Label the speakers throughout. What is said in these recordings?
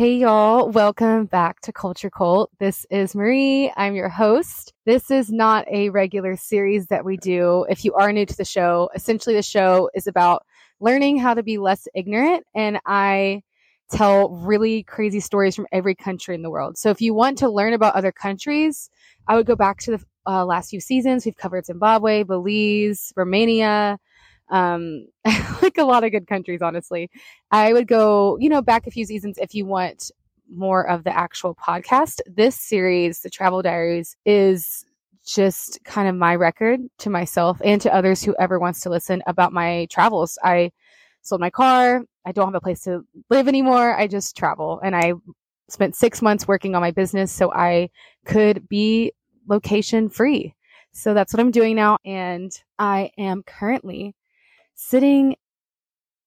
Speaker 1: Hey, y'all. Welcome back to Culture Cult. This is Marie. I'm your host. This is not a regular series that we do. If you are new to the show, essentially the show is about learning how to be less ignorant. And I tell really crazy stories from every country in the world. So if you want to learn about other countries, I would go back to the uh, last few seasons. We've covered Zimbabwe, Belize, Romania, um, like a lot of good countries, honestly. I would go, you know, back a few seasons if you want more of the actual podcast. This series, The Travel Diaries, is just kind of my record to myself and to others who ever wants to listen about my travels. I sold my car. I don't have a place to live anymore. I just travel and I spent six months working on my business so I could be location free. So that's what I'm doing now. And I am currently sitting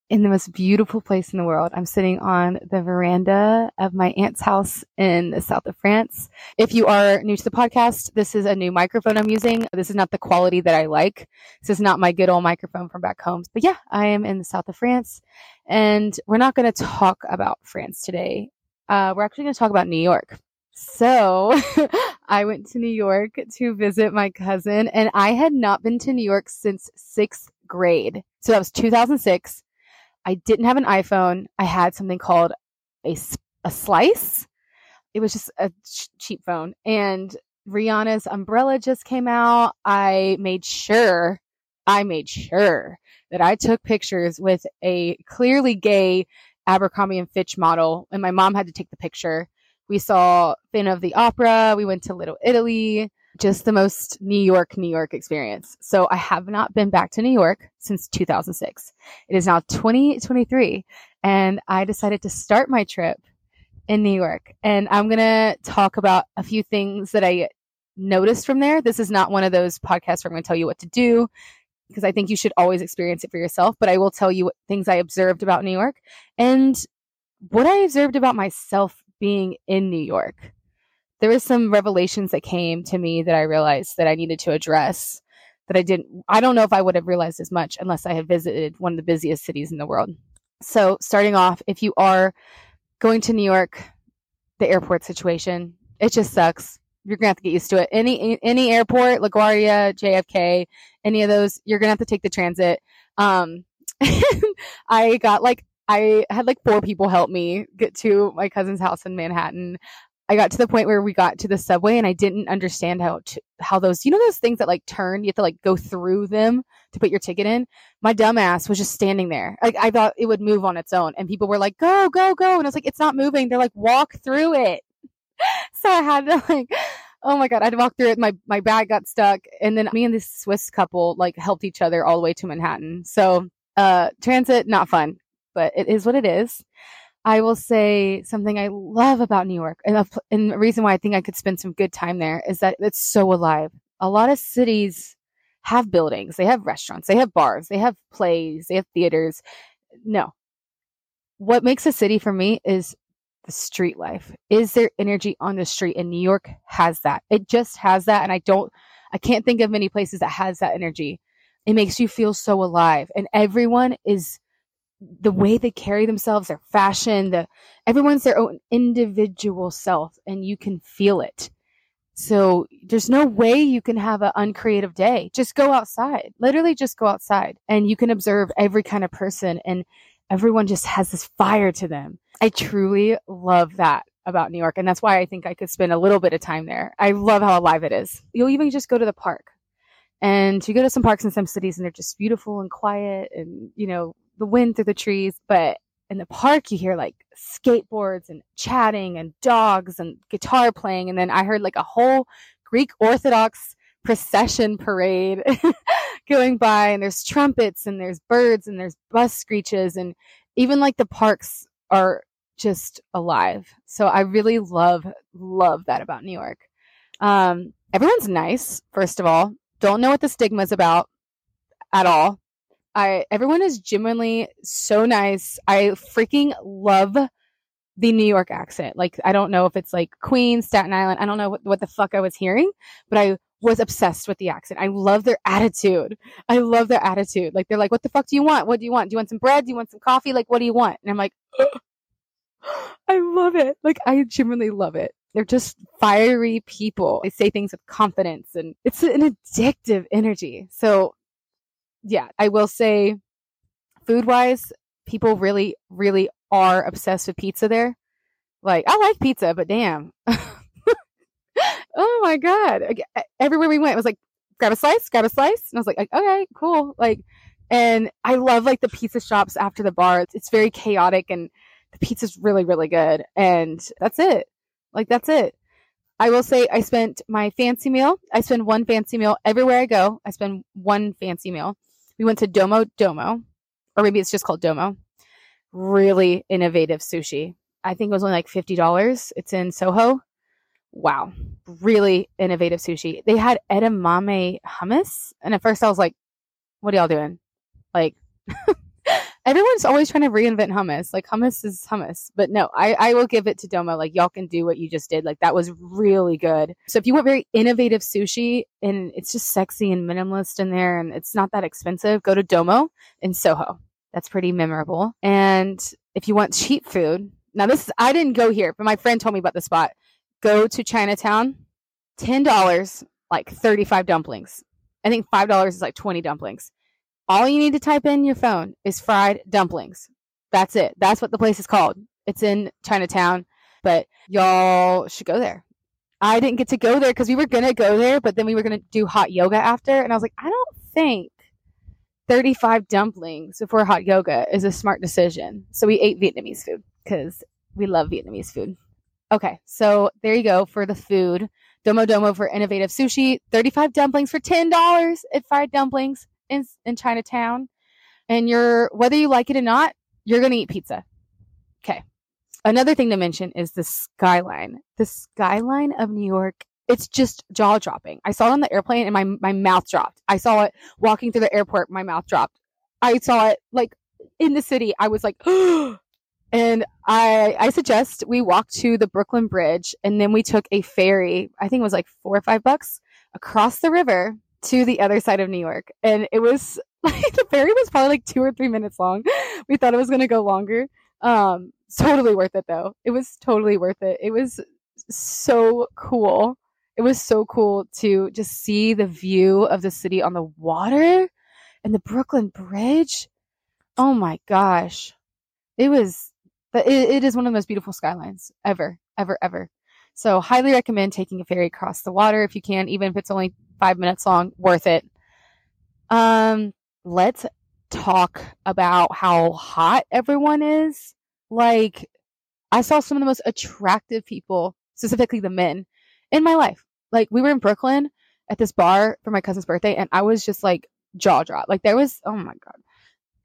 Speaker 1: in the most beautiful place in the world. I'm sitting on the veranda of my aunt's house in the south of France. If you are new to the podcast, this is a new microphone I'm using. This is not the quality that I like. This is not my good old microphone from back home. But yeah, I am in the south of France and we're not going to talk about France today. Uh, we're actually going to talk about New York. So I went to New York to visit my cousin and I had not been to New York since sixth grade. So that was 2006. I didn't have an iPhone. I had something called a, a slice. It was just a ch- cheap phone. And Rihanna's umbrella just came out. I made sure, I made sure that I took pictures with a clearly gay Abercrombie and Fitch model. And my mom had to take the picture. We saw Phantom of the Opera. We went to Little Italy just the most New York, New York experience. So I have not been back to New York since 2006. It is now 2023 and I decided to start my trip in New York and I'm going to talk about a few things that I noticed from there. This is not one of those podcasts where I'm going to tell you what to do because I think you should always experience it for yourself, but I will tell you what things I observed about New York and what I observed about myself being in New York there was some revelations that came to me that I realized that I needed to address that I didn't I don't know if I would have realized as much unless I had visited one of the busiest cities in the world. So, starting off, if you are going to New York, the airport situation, it just sucks. You're gonna have to get used to it. Any any airport, LaGuardia, JFK, any of those, you're gonna have to take the transit. Um, I got like I had like four people help me get to my cousin's house in Manhattan. I got to the point where we got to the subway and I didn't understand how how those you know those things that like turn you have to like go through them to put your ticket in. My dumbass was just standing there. Like I thought it would move on its own, and people were like, "Go, go, go!" And I was like, "It's not moving." They're like, "Walk through it." so I had to like, oh my god, I had to walk through it. My my bag got stuck, and then me and this Swiss couple like helped each other all the way to Manhattan. So uh, transit not fun, but it is what it is. I will say something I love about New York, and a, and the reason why I think I could spend some good time there is that it's so alive. A lot of cities have buildings, they have restaurants, they have bars, they have plays, they have theaters. No, what makes a city for me is the street life. Is there energy on the street? And New York has that. It just has that, and I don't, I can't think of many places that has that energy. It makes you feel so alive, and everyone is the way they carry themselves, their fashion, the everyone's their own individual self and you can feel it. So there's no way you can have an uncreative day. Just go outside. Literally just go outside and you can observe every kind of person and everyone just has this fire to them. I truly love that about New York and that's why I think I could spend a little bit of time there. I love how alive it is. You'll even just go to the park. And you go to some parks in some cities and they're just beautiful and quiet and, you know, the wind through the trees, but in the park you hear like skateboards and chatting and dogs and guitar playing and then I heard like a whole Greek Orthodox procession parade going by and there's trumpets and there's birds and there's bus screeches and even like the parks are just alive. So I really love love that about New York. Um, everyone's nice, first of all. Don't know what the stigma is about at all. I everyone is genuinely so nice. I freaking love the New York accent. Like I don't know if it's like Queens, Staten Island. I don't know what, what the fuck I was hearing, but I was obsessed with the accent. I love their attitude. I love their attitude. Like they're like, "What the fuck do you want? What do you want? Do you want some bread? Do you want some coffee? Like what do you want?" And I'm like, I love it. Like I genuinely love it. They're just fiery people. They say things with confidence and it's an addictive energy. So yeah, I will say food wise, people really, really are obsessed with pizza there. Like, I like pizza, but damn. oh my God. Everywhere we went, it was like, grab a slice, grab a slice. And I was like, okay, cool. Like, and I love like the pizza shops after the bar. It's, it's very chaotic and the pizza's really, really good. And that's it. Like, that's it. I will say I spent my fancy meal. I spend one fancy meal everywhere I go. I spend one fancy meal. We went to Domo Domo, or maybe it's just called Domo. Really innovative sushi. I think it was only like $50. It's in Soho. Wow. Really innovative sushi. They had edamame hummus. And at first I was like, what are y'all doing? Like, everyone's always trying to reinvent hummus. Like hummus is hummus. But no, I, I will give it to Domo. Like y'all can do what you just did. Like that was really good. So if you want very innovative sushi and it's just sexy and minimalist in there and it's not that expensive, go to Domo in Soho. That's pretty memorable. And if you want cheap food, now this is, I didn't go here, but my friend told me about the spot. Go to Chinatown, $10, like 35 dumplings. I think $5 is like 20 dumplings. All you need to type in your phone is fried dumplings. That's it. That's what the place is called. It's in Chinatown, but y'all should go there. I didn't get to go there because we were going to go there, but then we were going to do hot yoga after. And I was like, I don't think 35 dumplings before hot yoga is a smart decision. So we ate Vietnamese food because we love Vietnamese food. Okay, so there you go for the food. Domo Domo for innovative sushi. 35 dumplings for $10 at Fried Dumplings in, in Chinatown. And you're, whether you like it or not, you're going to eat pizza. Okay. Another thing to mention is the skyline. The skyline of New York it's just jaw dropping. I saw it on the airplane and my, my mouth dropped. I saw it walking through the airport, my mouth dropped. I saw it like in the city. I was like, and I, I suggest we walk to the Brooklyn Bridge and then we took a ferry. I think it was like four or five bucks across the river to the other side of New York. And it was like the ferry was probably like two or three minutes long. We thought it was to go longer. Um, totally worth it though. It was totally worth it. It was so cool it was so cool to just see the view of the city on the water and the Brooklyn Bridge. Oh my gosh. It was, it, it is one of the most beautiful skylines ever, ever, ever. So highly recommend taking a ferry across the water if you can, even if it's only five minutes long, worth it. Um, let's talk about how hot everyone is. Like, I saw some of the most attractive people, specifically the men, in my life. Like we were in Brooklyn at this bar for my cousin's birthday and I was just like jaw drop. Like there was oh my god.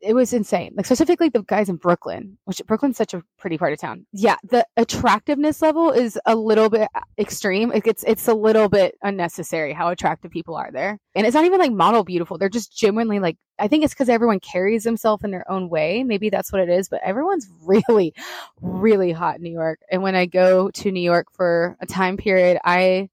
Speaker 1: It was insane. Like specifically the guys in Brooklyn, which Brooklyn's such a pretty part of town. Yeah, the attractiveness level is a little bit extreme. It gets it's a little bit unnecessary how attractive people are there. And it's not even like model beautiful. They're just genuinely like I think it's because everyone carries themselves in their own way. Maybe that's what it is, but everyone's really, really hot in New York. And when I go to New York for a time period, I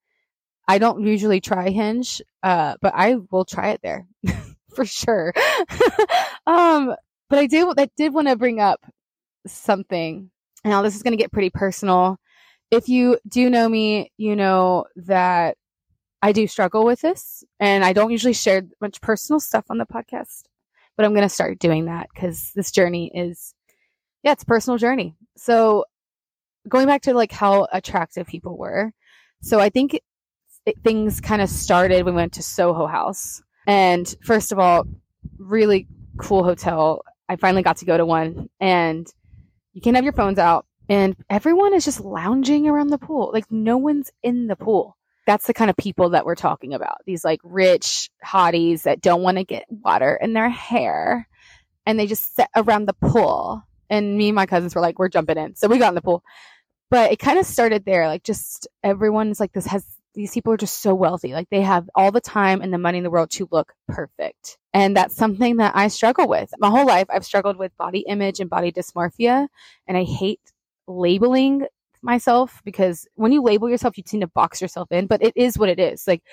Speaker 1: I don't usually try Hinge, uh, but I will try it there for sure. um, but I did, I did want to bring up something. Now, this is going to get pretty personal. If you do know me, you know that I do struggle with this, and I don't usually share much personal stuff on the podcast, but I'm going to start doing that because this journey is, yeah, it's a personal journey. So, going back to like how attractive people were. So, I think it, things kind of started. When we went to Soho House. And first of all, really cool hotel. I finally got to go to one and you can't have your phones out and everyone is just lounging around the pool. Like no one's in the pool. That's the kind of people that we're talking about. These like rich hotties that don't want to get water in their hair and they just sit around the pool. And me and my cousins were like, we're jumping in. So we got in the pool. But it kind of started there. Like just everyone's like this has these people are just so wealthy. Like they have all the time and the money in the world to look perfect. And that's something that I struggle with. My whole life, I've struggled with body image and body dysmorphia. And I hate labeling myself because when you label yourself, you tend to box yourself in, but it is what it is. Like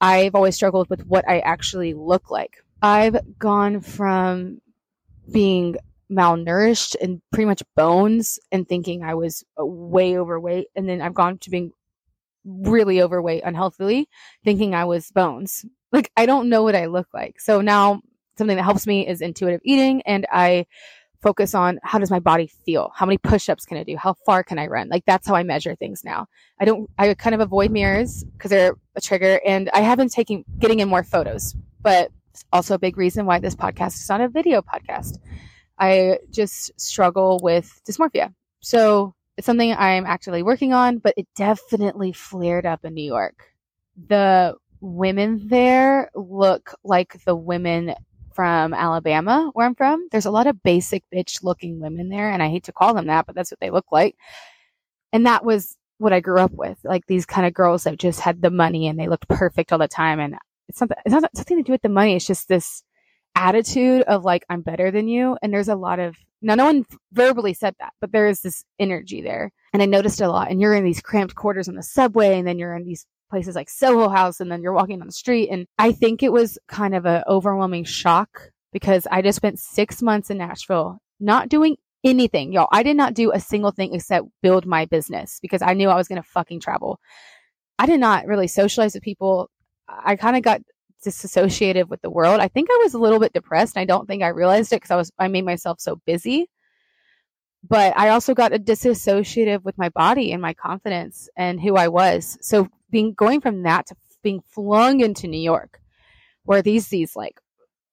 Speaker 1: I've always struggled with what I actually look like. I've gone from being malnourished and pretty much bones and thinking I was way overweight. And then I've gone to being really overweight unhealthily, thinking I was bones. Like I don't know what I look like. So now something that helps me is intuitive eating and I focus on how does my body feel? How many push-ups can I do? How far can I run? Like that's how I measure things now. I don't I kind of avoid mirrors because they're a trigger and I have been taking getting in more photos. But also a big reason why this podcast is not a video podcast. I just struggle with dysmorphia. So it's something I'm actually working on, but it definitely flared up in New York. The women there look like the women from Alabama, where I'm from. There's a lot of basic bitch looking women there, and I hate to call them that, but that's what they look like. And that was what I grew up with, like these kind of girls that just had the money and they looked perfect all the time. And it's something, it's not something to do with the money. It's just this attitude of like, I'm better than you. And there's a lot of, now no one verbally said that, but there is this energy there. And I noticed a lot. And you're in these cramped quarters on the subway, and then you're in these places like Soho House and then you're walking on the street. And I think it was kind of an overwhelming shock because I just spent six months in Nashville not doing anything, y'all. I did not do a single thing except build my business because I knew I was going to fucking travel. I did not really socialize with people. I kind of got disassociated with the world. I think I was a little bit depressed. I don't think I realized it because I was I made myself so busy but I also got disassociated with my body and my confidence and who I was. So being going from that to being flung into New York, where these these like,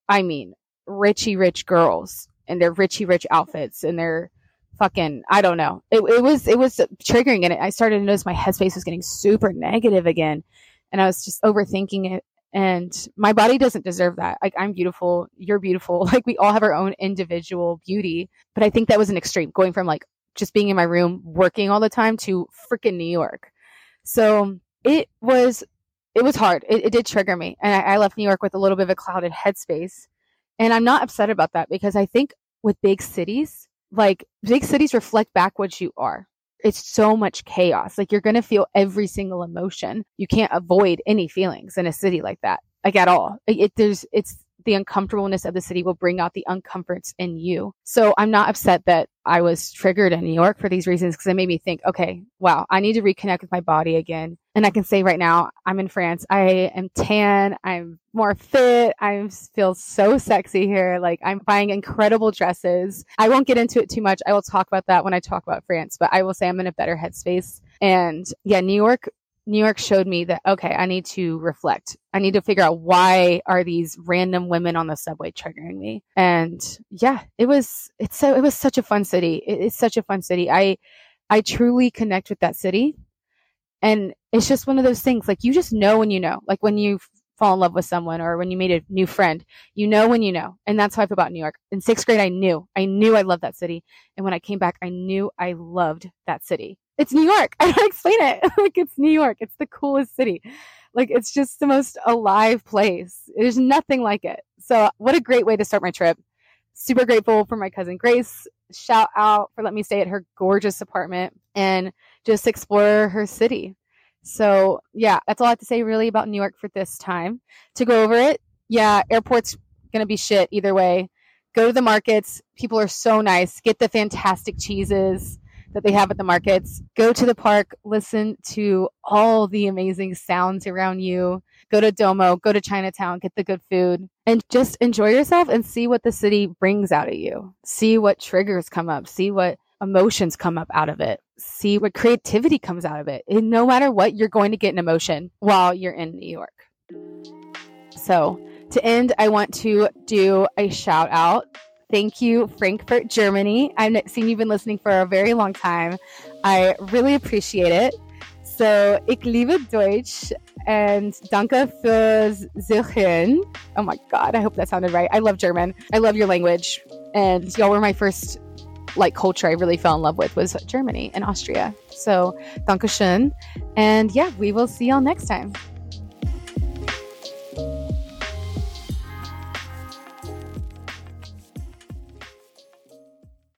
Speaker 1: I mean, richy rich girls and their richy rich outfits and their fucking I don't know. It it was it was triggering and I started to notice my headspace was getting super negative again, and I was just overthinking it and my body doesn't deserve that. Like i'm beautiful. You're beautiful. Like we all have our own individual beauty. But i think that was an extreme going from like just being in my room working all the time to freaking new york. So it was it was hard. It, it did trigger me. And I, I left new york with a little bit of a clouded headspace. And i'm not upset about that because i think with big cities like big cities reflect back what you are it's so much chaos. Like you're going to feel every single emotion. You can't avoid any feelings in a city like that, like at all. It, it, there's, it's the uncomfortableness of the city will bring out the uncomforts in you. So I'm not upset that I was triggered in New York for these reasons because it made me think, okay, wow, I need to reconnect with my body again. And I can say right now, I'm in France. I am tan. I'm more fit. I feel so sexy here. Like I'm buying incredible dresses. I won't get into it too much. I will talk about that when I talk about France, but I will say I'm in a better headspace. And yeah, New York New York showed me that okay, I need to reflect. I need to figure out why are these random women on the subway triggering me. And yeah, it was it's so it was such a fun city. It, it's such a fun city. I I truly connect with that city. And it's just one of those things like you just know when you know. Like when you fall in love with someone or when you meet a new friend, you know when you know. And that's how I feel about New York. In 6th grade I knew. I knew I loved that city. And when I came back, I knew I loved that city it's New York. I don't explain it. like it's New York. It's the coolest city. Like it's just the most alive place. There's nothing like it. So what a great way to start my trip. Super grateful for my cousin Grace. Shout out for letting me stay at her gorgeous apartment and just explore her city. So yeah, that's all I have to say really about New York for this time. To go over it, yeah, airport's gonna be shit either way. Go to the markets. People are so nice. Get the fantastic cheeses that they have at the markets. Go to the park, listen to all the amazing sounds around you. Go to Domo, go to Chinatown, get the good food, and just enjoy yourself and see what the city brings out of you. See what triggers come up, see what emotions come up out of it, see what creativity comes out of it. And no matter what, you're going to get an emotion while you're in New York. So, to end, I want to do a shout out Thank you, Frankfurt, Germany. I've seen you've been listening for a very long time. I really appreciate it. So, ich liebe Deutsch and danke fürs Zuhören. Oh my God, I hope that sounded right. I love German. I love your language. And y'all were my first like culture I really fell in love with was Germany and Austria. So, danke schön. And yeah, we will see y'all next time.